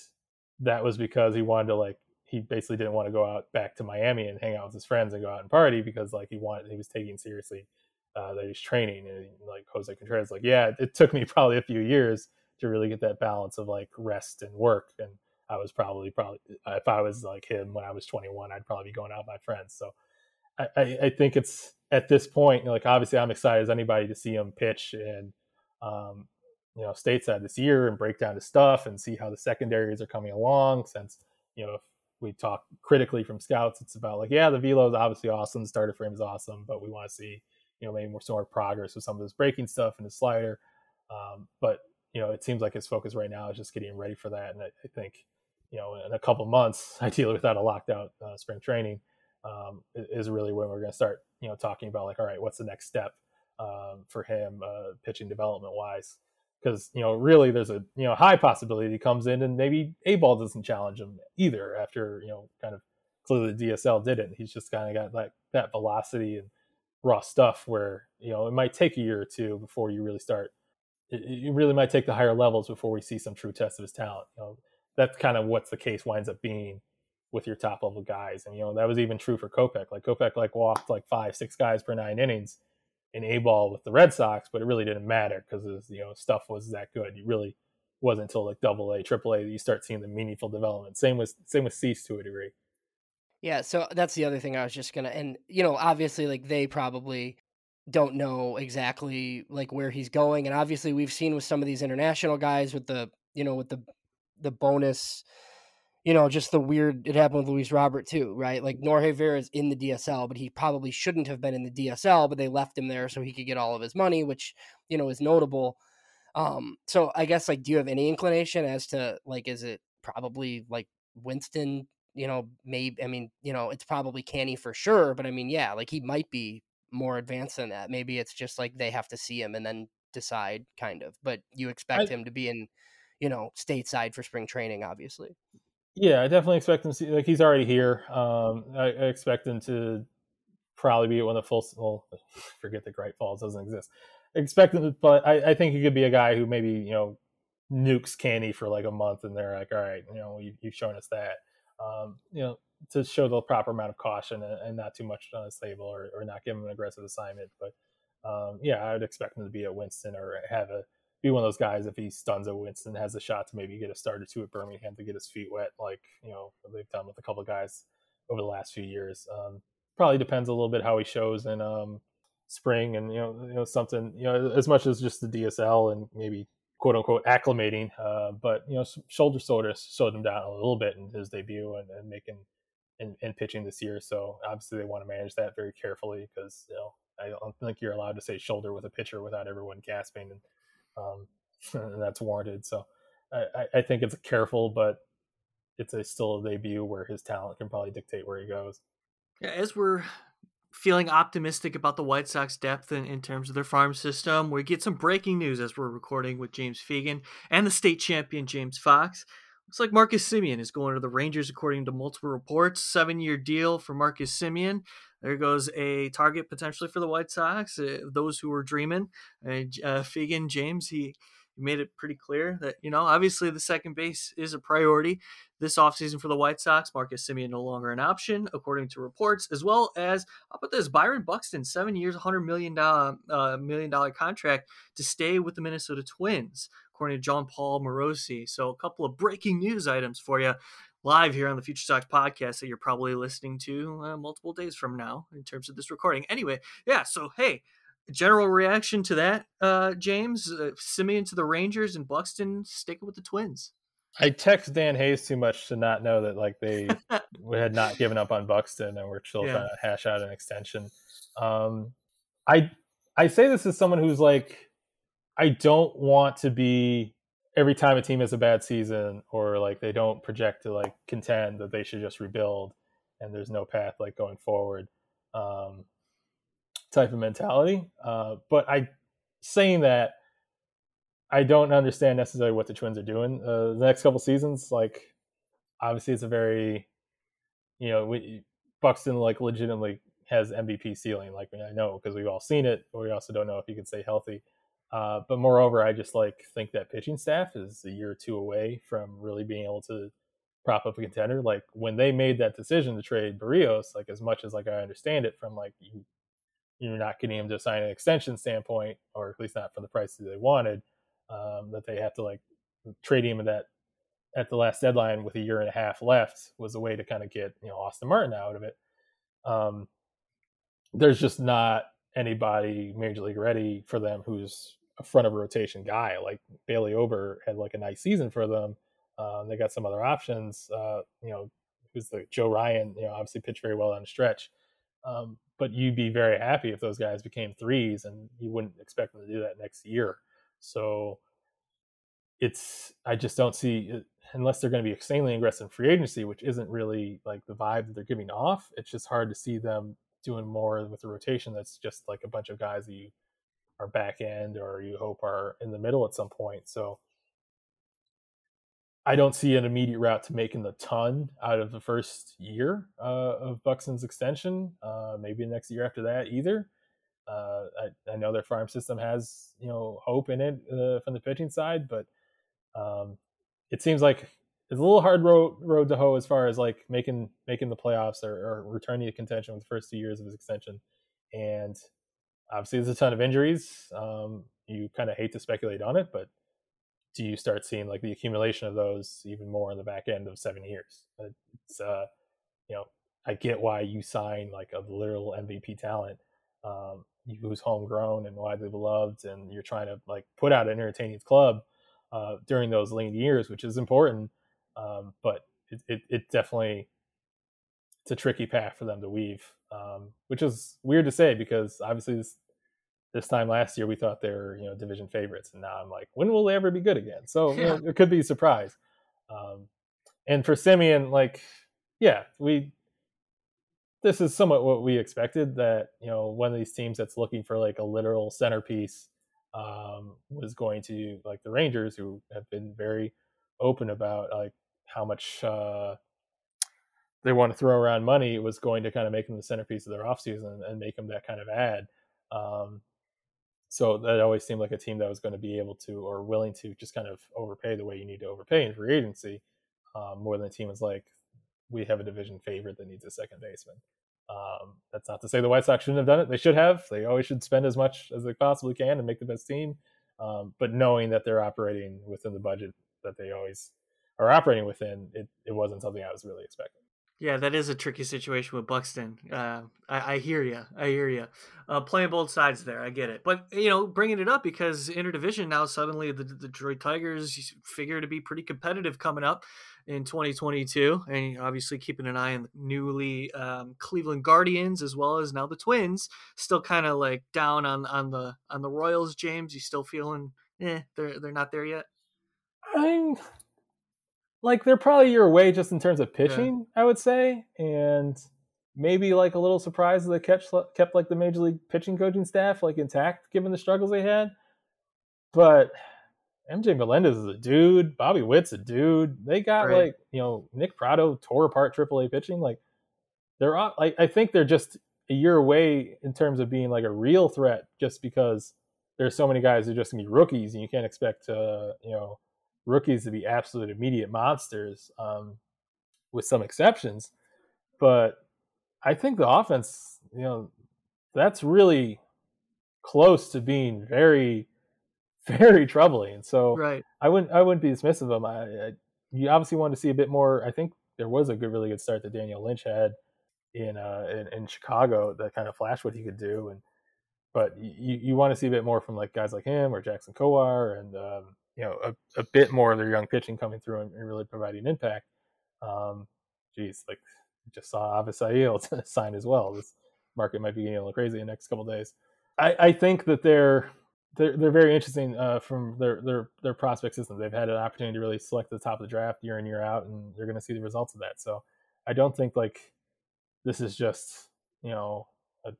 S3: that was because he wanted to like he basically didn't want to go out back to Miami and hang out with his friends and go out and party because like he wanted he was taking seriously uh, that he's training. And like Jose Contreras like yeah it took me probably a few years to really get that balance of like rest and work. And I was probably probably if I was like him when I was 21 I'd probably be going out with my friends. So I, I, I think it's at this point like obviously I'm excited as anybody to see him pitch and um, you know stateside this year and break down his stuff and see how the secondaries are coming along since you know if we talk critically from scouts it's about like yeah the velo is obviously awesome the starter frame is awesome but we want to see you know maybe more some more progress with some of his breaking stuff and his slider. Um, but you know it seems like his focus right now is just getting ready for that and i, I think you know in a couple months ideally without a locked out uh, spring training um, is really when we're going to start you know talking about like all right what's the next step um, for him uh, pitching development wise because you know really there's a you know high possibility he comes in and maybe a ball doesn't challenge him either after you know kind of clearly the DSL didn't. He's just kind of got like that velocity and raw stuff where you know it might take a year or two before you really start. It, it really might take the higher levels before we see some true test of his talent. You know that's kind of what's the case winds up being with your top level guys, and you know that was even true for Kopech. Like Kopech like walked like five six guys per nine innings in A ball with the Red Sox, but it really didn't matter because you know stuff was that good. You really wasn't until like Double A, Triple A that you start seeing the meaningful development. Same with same with Cease to a degree.
S2: Yeah, so that's the other thing I was just gonna, and you know, obviously, like they probably don't know exactly like where he's going, and obviously we've seen with some of these international guys with the you know with the the bonus you know, just the weird it happened with Luis Robert too, right? Like Norge Vera is in the DSL, but he probably shouldn't have been in the DSL, but they left him there so he could get all of his money, which, you know, is notable. Um, so I guess like do you have any inclination as to like is it probably like Winston, you know, maybe I mean, you know, it's probably Canny for sure, but I mean, yeah, like he might be more advanced than that. Maybe it's just like they have to see him and then decide kind of. But you expect I, him to be in, you know, stateside for spring training, obviously.
S3: Yeah, I definitely expect him to see. Like he's already here. Um, I, I, expect him to probably be at one of the full. Well, forget that Great Falls doesn't exist. I expect him, to, but I, I, think he could be a guy who maybe you know nukes Canny for like a month, and they're like, all right, you know, you, have shown us that. Um, you know, to show the proper amount of caution and, and not too much on his table, or, or not give him an aggressive assignment. But um, yeah, I would expect him to be at Winston or have a be one of those guys if he stuns a Winston has a shot to maybe get a start or two at Birmingham to get his feet wet, like you know they've done with a couple of guys over the last few years. Um, probably depends a little bit how he shows in um, spring, and you know you know something you know as much as just the DSL and maybe quote unquote acclimating, uh, but you know shoulder of slowed him down a little bit in his debut and, and making and, and pitching this year. So obviously they want to manage that very carefully because you know I don't think you're allowed to say shoulder with a pitcher without everyone gasping and um, and that's warranted. So I, I think it's careful, but it's a still a debut where his talent can probably dictate where he goes.
S1: Yeah, as we're feeling optimistic about the White Sox depth in, in terms of their farm system, we get some breaking news as we're recording with James Fegan and the state champion James Fox. Looks like Marcus Semien is going to the Rangers according to multiple reports. Seven year deal for Marcus Semien. There goes a target potentially for the White Sox. Uh, those who were dreaming, uh, Fegan James, he, made it pretty clear that you know obviously the second base is a priority this offseason for the White Sox. Marcus Semien no longer an option, according to reports, as well as how about this Byron Buxton, seven years, hundred million dollar uh, million dollar contract to stay with the Minnesota Twins, according to Jon Paul Morosi. So a couple of breaking news items for you live here on the Future Sox podcast that you're probably listening to uh, multiple days from now in terms of this recording. Anyway, yeah, so hey, general reaction to that, uh, James? Uh, Semien to the Rangers and Buxton sticking with the Twins.
S3: I text Dan Hayes too much to not know that like they had not given up on Buxton and we're still yeah. trying to hash out an extension. Um, I I say this as someone who's like I don't want to be every time a team has a bad season or like they don't project to like contend that they should just rebuild and there's no path like going forward um, type of mentality. Uh, but I saying that I don't understand necessarily what the Twins are doing uh, the next couple seasons. Like obviously it's a very you know, we, Buxton like legitimately has MVP ceiling. Like I know because we've all seen it, but we also don't know if he can stay healthy. Uh, but moreover, I just like think that pitching staff is a year or two away from really being able to prop up a contender. Like when they made that decision to trade Berrios, like as much as like I understand it from like you, you're not getting him to sign an extension standpoint, or at least not for the price that they wanted. Um, that they have to like trade him at that at the last deadline with a year and a half left was a way to kind of get you know Austin Martin out of it. Um, there's just not anybody major league ready for them who's a front of rotation guy. Like Bailey Ober had like a nice season for them. Um, they got some other options. Uh, you know, who's the Joe Ryan? You know, obviously pitched very well on a stretch. Um, but you'd be very happy if those guys became threes, and you wouldn't expect them to do that next year. So it's I just don't see uh, unless they're going to be extremely aggressive in free agency, which isn't really like the vibe that they're giving off. It's just hard to see them doing more with the rotation. That's just like a bunch of guys that you are back end or you hope are in the middle at some point. So I don't see an immediate route to making the ton out of the first year uh, of Buxton's extension. Uh, maybe the next year after that either. Uh, I, I, know their farm system has you know hope in it uh, from the pitching side, but um, it seems like it's a little hard road road to hoe as far as like making making the playoffs or, or returning to contention with the first two years of his extension. And obviously, there's a ton of injuries. Um, you kind of hate to speculate on it, but do you start seeing like the accumulation of those even more in the back end of seven years? It's uh, you know, I get why you sign like a literal MVP talent, um, who's homegrown and widely beloved, and you're trying to like put out an entertaining club uh, during those lean years, which is important. Um, but it, it, it, definitely it's a tricky path for them to weave, um, which is weird to say because obviously this this time last year we thought they were you know division favorites, and now I'm like, when will they ever be good again? So yeah. you know, it could be a surprise. Um, and for Semien, like, yeah, we this is somewhat what we expected that you know one of these teams that's looking for like a literal centerpiece um, was going to like the Rangers, who have been very open about like how much uh, they want to throw around money, was going to kind of make them the centerpiece of their offseason and make them that kind of ad. Um, so that always seemed like a team that was going to be able to or willing to just kind of overpay the way you need to overpay in free agency, um, more than a team is like, we have a division favorite that needs a second baseman. Um, that's not to say the White Sox shouldn't have done it. They should have. They always should spend as much as they possibly can and make the best team. Um, but knowing that they're operating within the budget that they always are operating within, it, it wasn't something I was really expecting.
S1: Yeah, that is a tricky situation with Buxton. Uh, I, I, hear you. I hear you. Uh, playing both sides there, I get it. But you know, bringing it up because interdivision now suddenly the, the Detroit Tigers figure to be pretty competitive coming up in 2022, and obviously keeping an eye on the newly um, Cleveland Guardians as well as now the Twins. Still kind of like down on on the on the Royals. James, you still feeling? Eh, they're they're not there yet.
S3: I'm like they're probably your way just in terms of pitching, yeah. I would say, and maybe like a little surprised that they kept kept like the major league pitching coaching staff like intact given the struggles they had, but MJ Melendez is a dude. Bobby Witt's a dude. They got right. like you know Nick Pratto tore apart AAA pitching. Like they're like I think they're just a year away in terms of being like a real threat, just because there's so many guys who are just gonna be rookies, and you can't expect to you know rookies to be absolute immediate monsters, um, with some exceptions. But I think the offense, you know, that's really close to being very very troubling. So
S1: right.
S3: I wouldn't I wouldn't be dismissive of them. I, I, you obviously want to see a bit more. I think there was a good, really good start that Daniel Lynch had in uh in, in Chicago that kind of flashed what he could do. And but you you want to see a bit more from like guys like him or Jackson Kowar and um, you know a, a bit more of their young pitching coming through and, and really providing impact. Um, geez, like just saw Avisail sign as well. This market might be getting a little crazy in the next couple days. I, I think that they're they're they're very interesting uh, from their their their prospect system. They've had an opportunity to really select the top of the draft year in year out, and they're going to see the results of that. So I don't think like this is just you know a,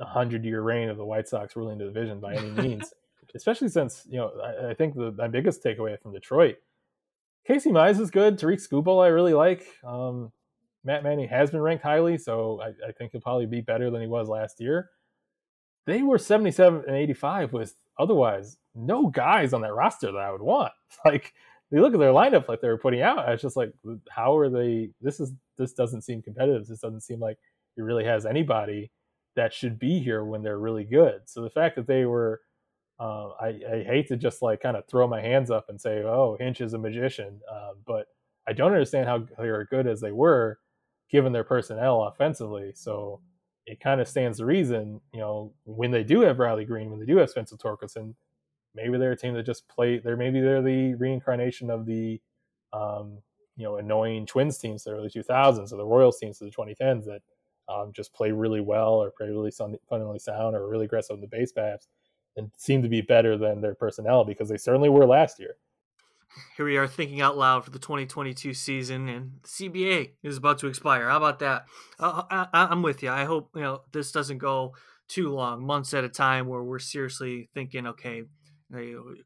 S3: a hundred year reign of the White Sox ruling the division by any means. Especially since you know I, I think the my biggest takeaway from Detroit, Casey Mize is good. Tarik Skubal I really like. Um, Matt Manning has been ranked highly, so I, I think he'll probably be better than he was last year. They were 77 and 85 with otherwise no guys on that roster that I would want. Like you look at their lineup like they were putting out, I was just like, how are they? This is this doesn't seem competitive. This doesn't seem like it really has anybody that should be here when they're really good. So the fact that they were, uh, I, I, hate to just like kind of throw my hands up and say, oh, Hinch is a magician, uh, but I don't understand how they are good as they were, given their personnel offensively. So it kind of stands to reason, you know, when they do have Riley Greene, when they do have Spencer Torkelson, maybe they're a team that just play. They're maybe they're the reincarnation of the, um, you know, annoying Twins teams, the early 2000s, or the Royals teams of the 2010s that um, just play really well or play really fundamentally sound or really aggressive in the base paths and seem to be better than their personnel because they certainly were last year.
S1: Here we are thinking out loud for the 2022 season, and CBA is about to expire. How about that? I, am with you. I hope you know this doesn't go too long, months at a time, where we're seriously thinking, okay,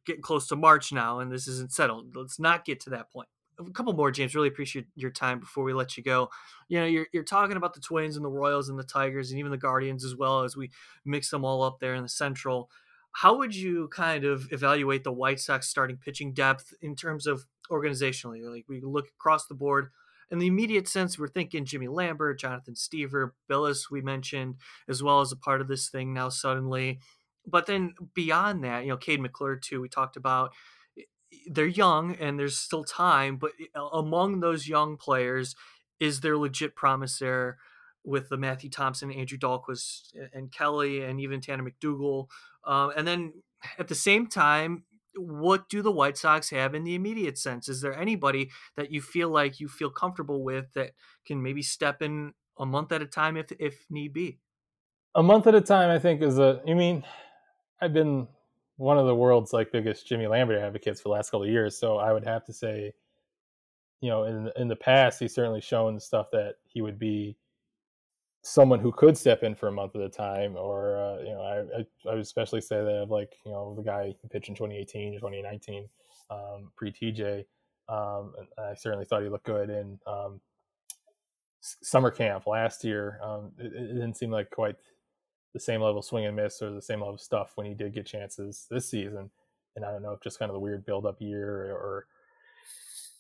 S1: getting close to March now, and this isn't settled. Let's not get to that point a couple more, James. Really appreciate your time before we let you go. You know, you're, you're talking about the Twins and the Royals and the Tigers and even the Guardians as well as we mix them all up there in the Central. How would you kind of evaluate the White Sox starting pitching depth in terms of organizationally? Like we look across the board. In the immediate sense, we're thinking Jimmy Lambert, Jonathan Stiever, Billis, we mentioned, as well as a part of this thing now suddenly. But then beyond that, you know, Cade McClure, too, we talked about they're young and there's still time, but among those young players, is there legit promise there with the Matthew Thompson, Andrew Dalquist, and Kelley, and even Tanner McDougal? Um, and then at the same time, what do the White Sox have in the immediate sense? Is there anybody that you feel like you feel comfortable with that can maybe step in a month at a time if if need be?
S3: A month at a time, I think, is a. You mean, I've been one of the world's like biggest Jimmy Lambert advocates for the last couple of years. So I would have to say, you know, in in the past, he's certainly shown stuff that he would be someone who could step in for a month at a time. Or uh, you know, I, I, I would especially say that of like you know the guy who pitched in 2018, 2019, um, pre TJ. Um, I certainly thought he looked good in um, summer camp last year. Um, it, it, didn't seem like quite the same level swing and miss or the same level of stuff when he did get chances this season. And I don't know if just kind of the weird build up year or,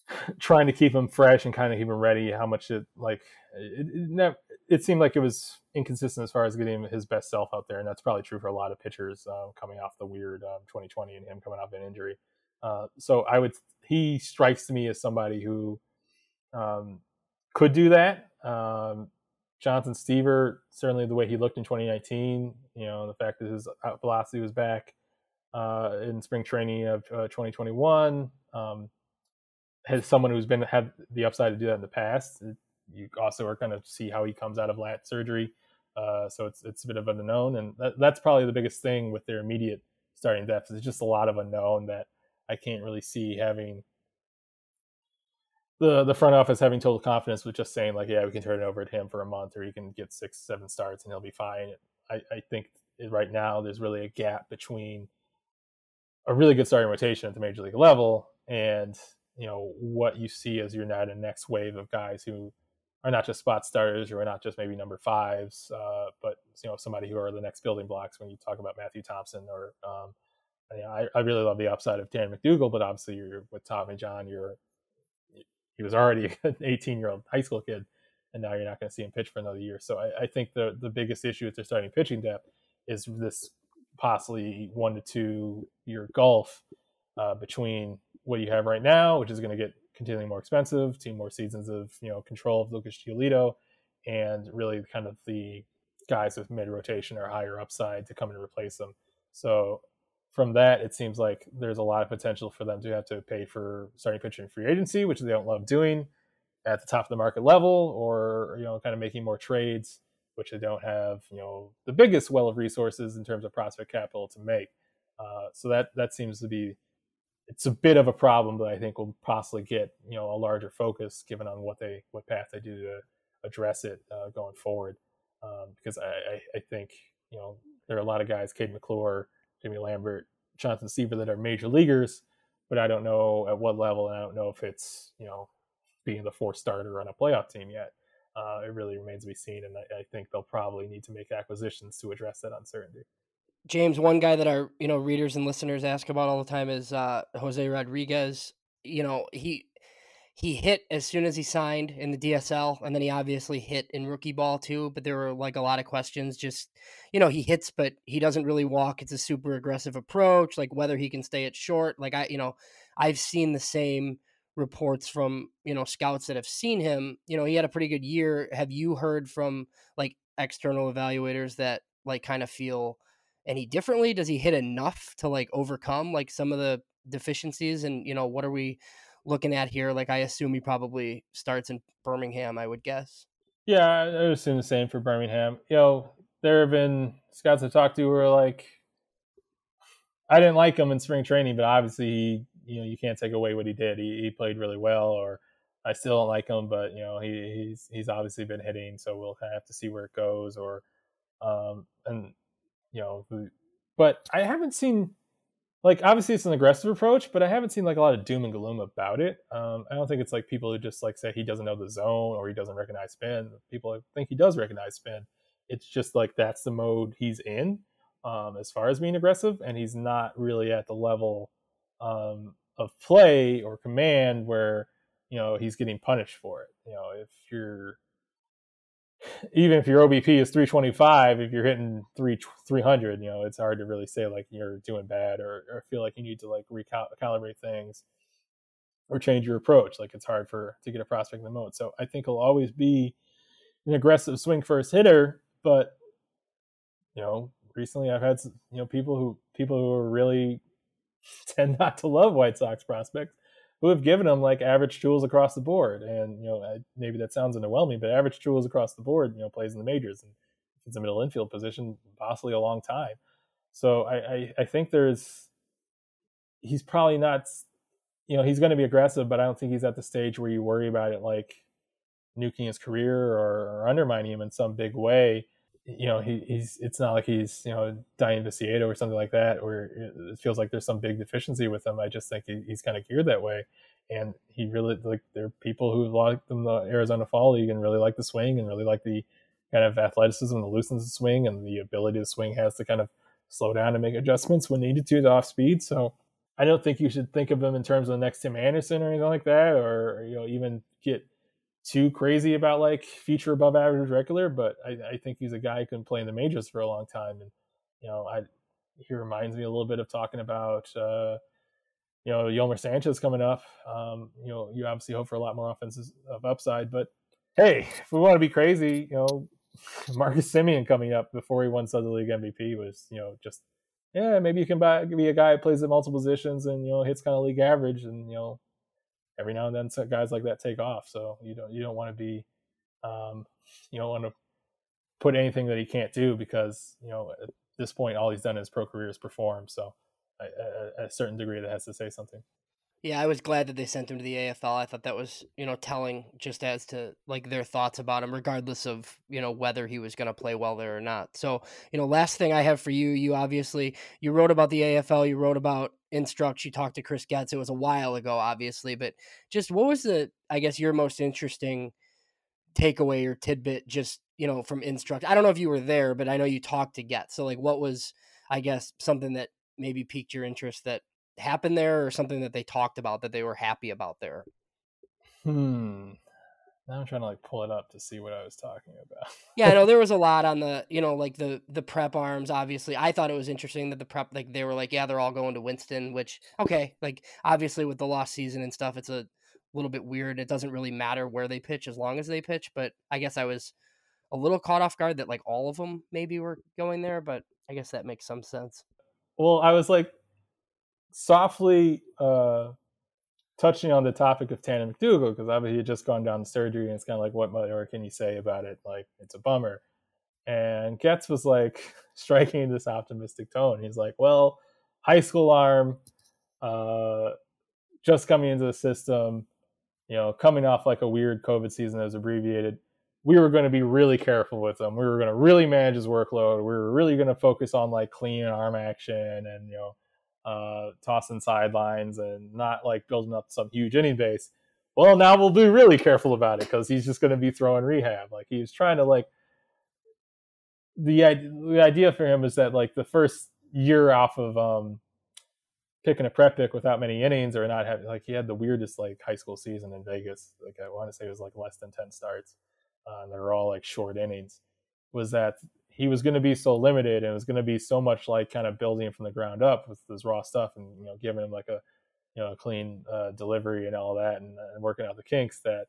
S3: trying to keep him fresh and kind of keep him ready, how much it like it, it, never, it seemed like it was inconsistent as far as getting his best self out there. And that's probably true for a lot of pitchers uh, coming off the weird um, 2020 and him coming off an injury. Uh, so I would, he strikes me as somebody who um, could do that. Um, Jonathan Stiever, certainly the way he looked in 2019, you know, the fact that his velocity was back uh, in spring training of uh, 2021, um, has someone who's been had the upside to do that in the past. You also are going to see how he comes out of lat surgery, uh, so it's it's a bit of an unknown, and that, that's probably the biggest thing with their immediate starting depth. It's just a lot of unknown that I can't really see having the the front office having total confidence with just saying like, yeah, we can turn it over to him for a month, or he can get six, seven starts and he'll be fine. I, I think right now there's really a gap between a really good starting rotation at the major league level and you know what you see as your now the next wave of guys who are not just spot starters or are not just maybe number fives, uh, but you know somebody who are the next building blocks when you talk about Matthew Thompson or um, I, I, really love the upside of Dan McDougal, but obviously you're with Tom and John, you're he was already an 18 year old high school kid, and now you're not going to see him pitch for another year. So I, I, think the the biggest issue with their starting pitching depth is this possibly one to two year gulf uh, between what you have right now, which is going to get continually more expensive, to more seasons of you know control of Lucas Giolito, and really kind of the guys with mid rotation or higher upside to come and replace them. So from that, it seems like there's a lot of potential for them to have to pay for starting pitching free agency, which they don't love doing at the top of the market level, or you know, kind of making more trades, which they don't have, you know, the biggest well of resources in terms of prospect capital to make. Uh, so that that seems to be it's a bit of a problem, but I think will possibly get you know a larger focus given on what they what path they do to address it uh, going forward. Um, because I, I, I think you know there are a lot of guys, Cade McClure Jimmy Lambert, Jonathan Stiever that are major leaguers, but I don't know at what level, and I don't know if it's you know being the fourth starter on a playoff team yet. uh, it really remains to be seen. And I, I think they'll probably need to make acquisitions to address that uncertainty.
S2: James, one guy that our you know readers and listeners ask about all the time is uh, Jose Rodriguez. You know he he hit as soon as he signed in the DSL, and then he obviously hit in rookie ball too. But there were like a lot of questions. Just you know, he hits, but he doesn't really walk. It's a super aggressive approach. Like whether he can stay at short. Like I, you know, I've seen the same reports from you know scouts that have seen him. You know, he had a pretty good year. Have you heard from like external evaluators that like kind of feel any differently? Does he hit enough to like overcome like some of the deficiencies? And you know, what are we looking at here? Like, I assume he probably starts in Birmingham. I would guess.
S3: Yeah, I would assume the same for Birmingham. You know, there have been scouts I've talked to who are like, I didn't like him in spring training, but obviously he, you know, you can't take away what he did. He, he played really well, or I still don't like him, but you know, he, he's he's obviously been hitting, so we'll kind of have to see where it goes. Or, um, and you know, but I haven't seen like obviously it's an aggressive approach, but I haven't seen like a lot of doom and gloom about it. Um, I don't think it's like people who just like say he doesn't know the zone or he doesn't recognize spin. People think he does recognize spin. It's just like that's the mode he's in um, as far as being aggressive, and he's not really at the level um, of play or command where you know he's getting punished for it. You know, if you're even if your OBP is 325, if you're hitting three 300, you know, it's hard to really say like you're doing bad or, or feel like you need to like recalibrate things or change your approach. Like it's hard for to get a prospect in the mode. So I think he'll always be an aggressive swing first hitter, but you know, recently I've had you know people who people who are really tend not to love White Sox prospects who have given him like average tools across the board. And you know, maybe that sounds underwhelming, but average tools across the board, you know, plays in the majors and it's a middle infield position, possibly a long time. So I, I, I think there's he's probably not you know, he's going to be aggressive, but I don't think he's at the stage where you worry about it like nuking his career or, or undermining him in some big way you know, he, he's it's not like he's you know Dayan Viciedo or something like that, or it feels like there's some big deficiency with him. I just think he, he's kind of geared that way, and he really like there are people who like the Arizona Fall League and really like the swing and really like the kind of athleticism, the looseness of the swing, and the ability the swing has to kind of slow down and make adjustments when needed to, to off speed. So I don't think you should think of him in terms of the next Tim Anderson or anything like that, or you know even get too crazy about like future above average regular, but I, I, think he's a guy who can play in the majors for a long time. And, you know, I, he reminds me a little bit of talking about, uh, you know, Yolmer Sanchez coming up. Um, you know, you obviously hope for a lot more offenses of upside, but hey, if we want to be crazy, you know, Marcus Semien coming up before he won Southern League MVP was, you know, just, yeah, maybe you can buy, be a guy who plays at multiple positions and, you know, hits kind of league average and, you know, every now and then guys like that take off. So you don't you don't want to be um, you don't want to put anything that he can't do because you know at this point all he's done in his pro career is perform. So a certain degree that has to say something.
S2: Yeah, I was glad that they sent him to the AFL. I thought that was, you know, telling just as to like their thoughts about him, regardless of, you know, whether he was going to play well there or not. So, you know, last thing I have for you, you obviously, you wrote about the AFL, you wrote about Instruct, you talked to Chris Getz. It was a while ago, obviously, but just what was the, I guess, your most interesting takeaway or tidbit just, you know, from Instruct? I don't know if you were there, but I know you talked to Getz. So, like, what was, I guess, something that maybe piqued your interest that happened there or something that they talked about that they were happy about there?
S3: Hmm. Now I'm trying to like pull it up to see what I was talking about.
S2: yeah, I know there was a lot on the, you know, like the the prep arms. Obviously, I thought it was interesting that the prep, like they were like, yeah, they're all going to Winston. Which okay, like obviously with the lost season and stuff, it's a little bit weird. It doesn't really matter where they pitch as long as they pitch. But I guess I was a little caught off guard that like all of them maybe were going there. But I guess that makes some sense.
S3: Well, I was like softly uh, touching on the topic of Tanner McDougal because obviously he had just gone down to surgery and it's kind of like, what more can you say about it? Like, it's a bummer. And Getz was like striking this optimistic tone. He's like, well, high school arm, uh, just coming into the system, you know, coming off like a weird COVID season that was abbreviated. We were going to be really careful with him. We were going to really manage his workload. We were really going to focus on like clean arm action and, you know, uh, tossing sidelines and not like building up some huge inning base. well, now we'll be really careful about it because he's just going to be throwing rehab. Like he's trying to like the the idea for him is that like the first year off of um picking a prep pick without many innings or not having like he had the weirdest like high school season in Vegas. Like I want to say it was like less than ten starts, uh, and they were all like short innings. Was that he was going to be so limited and it was going to be so much like kind of building from the ground up with this raw stuff and you know giving him like a you know clean uh, delivery and all that and, and working out the kinks that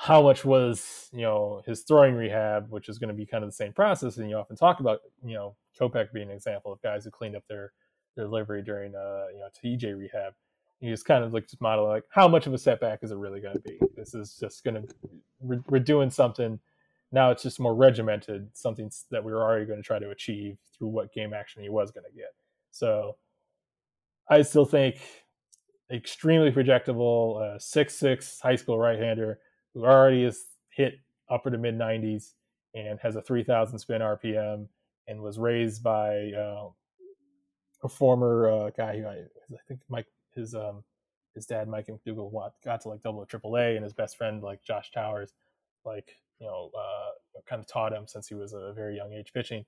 S3: how much was you know his throwing rehab, which is going to be kind of the same process. And you often talk about you know Kopech being an example of guys who cleaned up their, their delivery during uh, you know TJ rehab. You just kind of like just model like how much of a setback is it really going to be? This is just going to we're, we're doing something now. It's just more regimented, something that we were already going to try to achieve through what game action he was going to get. So I still think extremely projectable, uh, six six high school right hander who already has hit upper to mid 90s and has a 3,000 spin RPM and was raised by uh, a former uh, guy who I, I, think Mike his um his dad Mike McDougal got to like double triple A and his best friend like Josh Towers like you know uh, kind of taught him since he was a very young age pitching.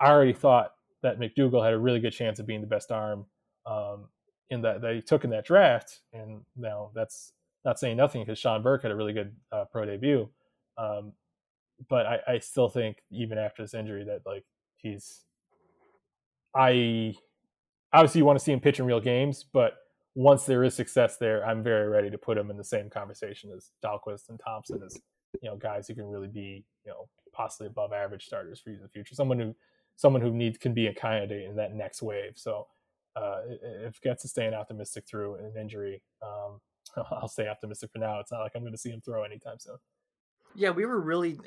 S3: I already thought that McDougal had a really good chance of being the best arm um, in that he took in that draft, and now that's not saying nothing because Sean Burke had a really good uh, pro debut. Um, but I, I still think even after this injury that like he's I obviously you want to see him pitch in real games, but once there is success there, I'm very ready to put him in the same conversation as Dalquist and Thompson as you know guys who can really be you know possibly above average starters for you in the future. Someone who someone who needs can be a candidate in that next wave. So uh, if Getz is staying optimistic through an injury, um, I'll stay optimistic for now. It's not like I'm going to see him throw anytime soon.
S1: Yeah, we were really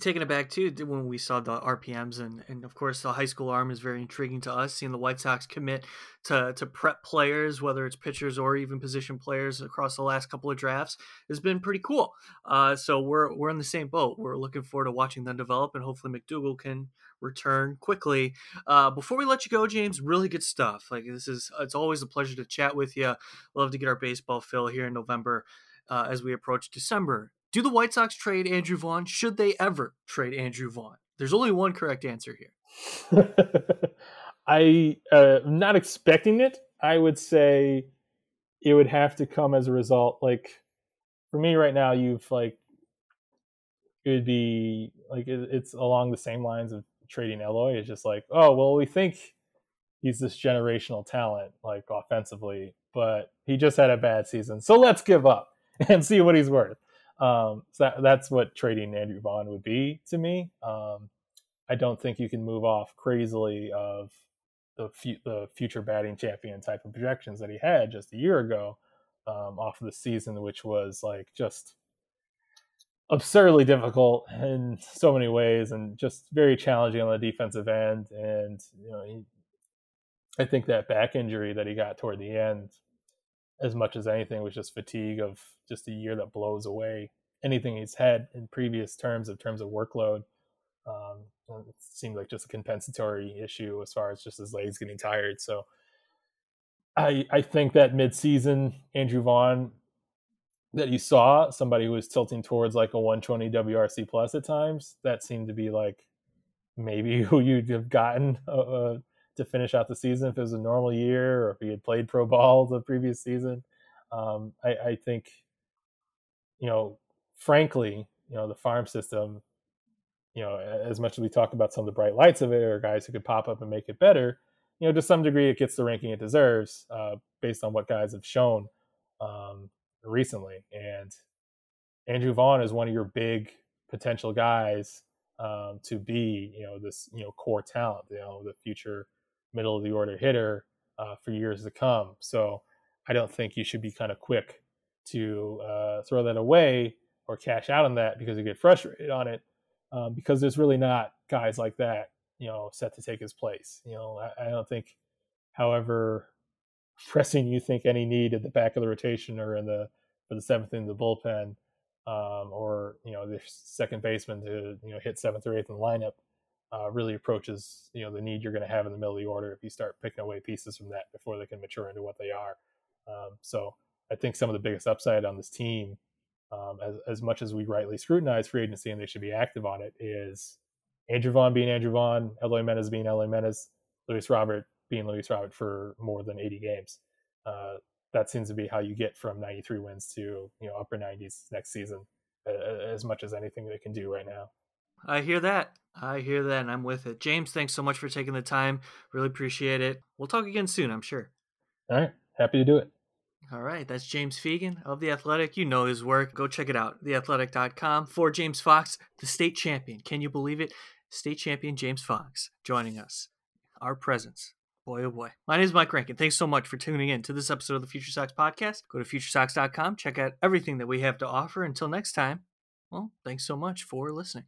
S1: taken aback too when we saw the RPMs, and, and of course the high school arm is very intriguing to us. Seeing the White Sox commit to to prep players, whether it's pitchers or even position players across the last couple of drafts, has been pretty cool. Uh, so we're we're in the same boat. We're looking forward to watching them develop, and hopefully McDougal can return quickly. Uh, before we let you go, James, really good stuff. Like this is it's always a pleasure to chat with you. Love to get our baseball fill here in November uh, as we approach December do the White Sox trade Andrew Vaughn? Should they ever trade Andrew Vaughn? There's only one correct answer here.
S3: I uh, am not expecting it. I would say it would have to come as a result. Like for me right now, you've like it would be like it, it's along the same lines of trading Eloy. It's just like, oh well, we think he's this generational talent, like offensively, but he just had a bad season, so let's give up and see what he's worth. Um, so that, that's what trading Andrew Vaughn would be to me. Um, I don't think you can move off crazily of the, fu- the future batting champion type of projections that he had just a year ago um, off of the season, which was like just absurdly difficult in so many ways and just very challenging on the defensive end. And, you know, he, I think that back injury that he got toward the end as much as anything was just fatigue of just a year that blows away anything he's had in previous terms of terms of workload. Um, it seemed like just a compensatory issue as far as just his legs getting tired. So I I think that midseason Andrew Vaughn that you saw somebody who was tilting towards like a 120 WRC plus at times that seemed to be like maybe who you'd have gotten uh, uh to finish out the season if it was a normal year or if he had played pro ball the previous season. Um, I, I, think, you know, frankly, you know, the farm system, you know, as much as we talk about some of the bright lights of it or guys who could pop up and make it better, you know, to some degree it gets the ranking it deserves uh, based on what guys have shown um, recently. And Andrew Vaughn is one of your big potential guys um, to be, you know, this, you know, core talent, you know, the future middle of the order hitter uh, for years to come. So I don't think you should be kind of quick to uh, throw that away or cash out on that because you get frustrated on it um, because there's really not guys like that, you know, set to take his place. You know, I, I don't think, however pressing you think any need at the back of the rotation or in the for the seventh in the bullpen, um, or you know the second baseman to you know hit seventh or eighth in the lineup uh, really approaches you know the need you're going to have in the middle of the order if you start picking away pieces from that before they can mature into what they are. Um, so I think some of the biggest upside on this team, um, as as much as we rightly scrutinize free agency and they should be active on it, is Andrew Vaughn being Andrew Vaughn, Eloy Jimenez being Eloy Jimenez, Luis Robert being Luis Robert for more than 80 games. Uh, that seems to be how you get from 93 wins to you know upper 90s next season, uh, as much as anything they can do right now.
S1: I hear that. I hear that, and I'm with it. James, thanks so much for taking the time. Really appreciate it. We'll talk again soon, I'm sure.
S3: All right, happy to do it.
S1: All right, that's James Fegan of The Athletic. You know his work. Go check it out, theathletic.com. For James Fox, the state champion. Can you believe it? State champion James Fox joining us. Our presence. Boy, oh boy. My name is Mike Rankin. Thanks so much for tuning in to this episode of the Future Sox podcast. Go to futuresox.com, check out everything that we have to offer. Until next time, well, thanks so much for listening.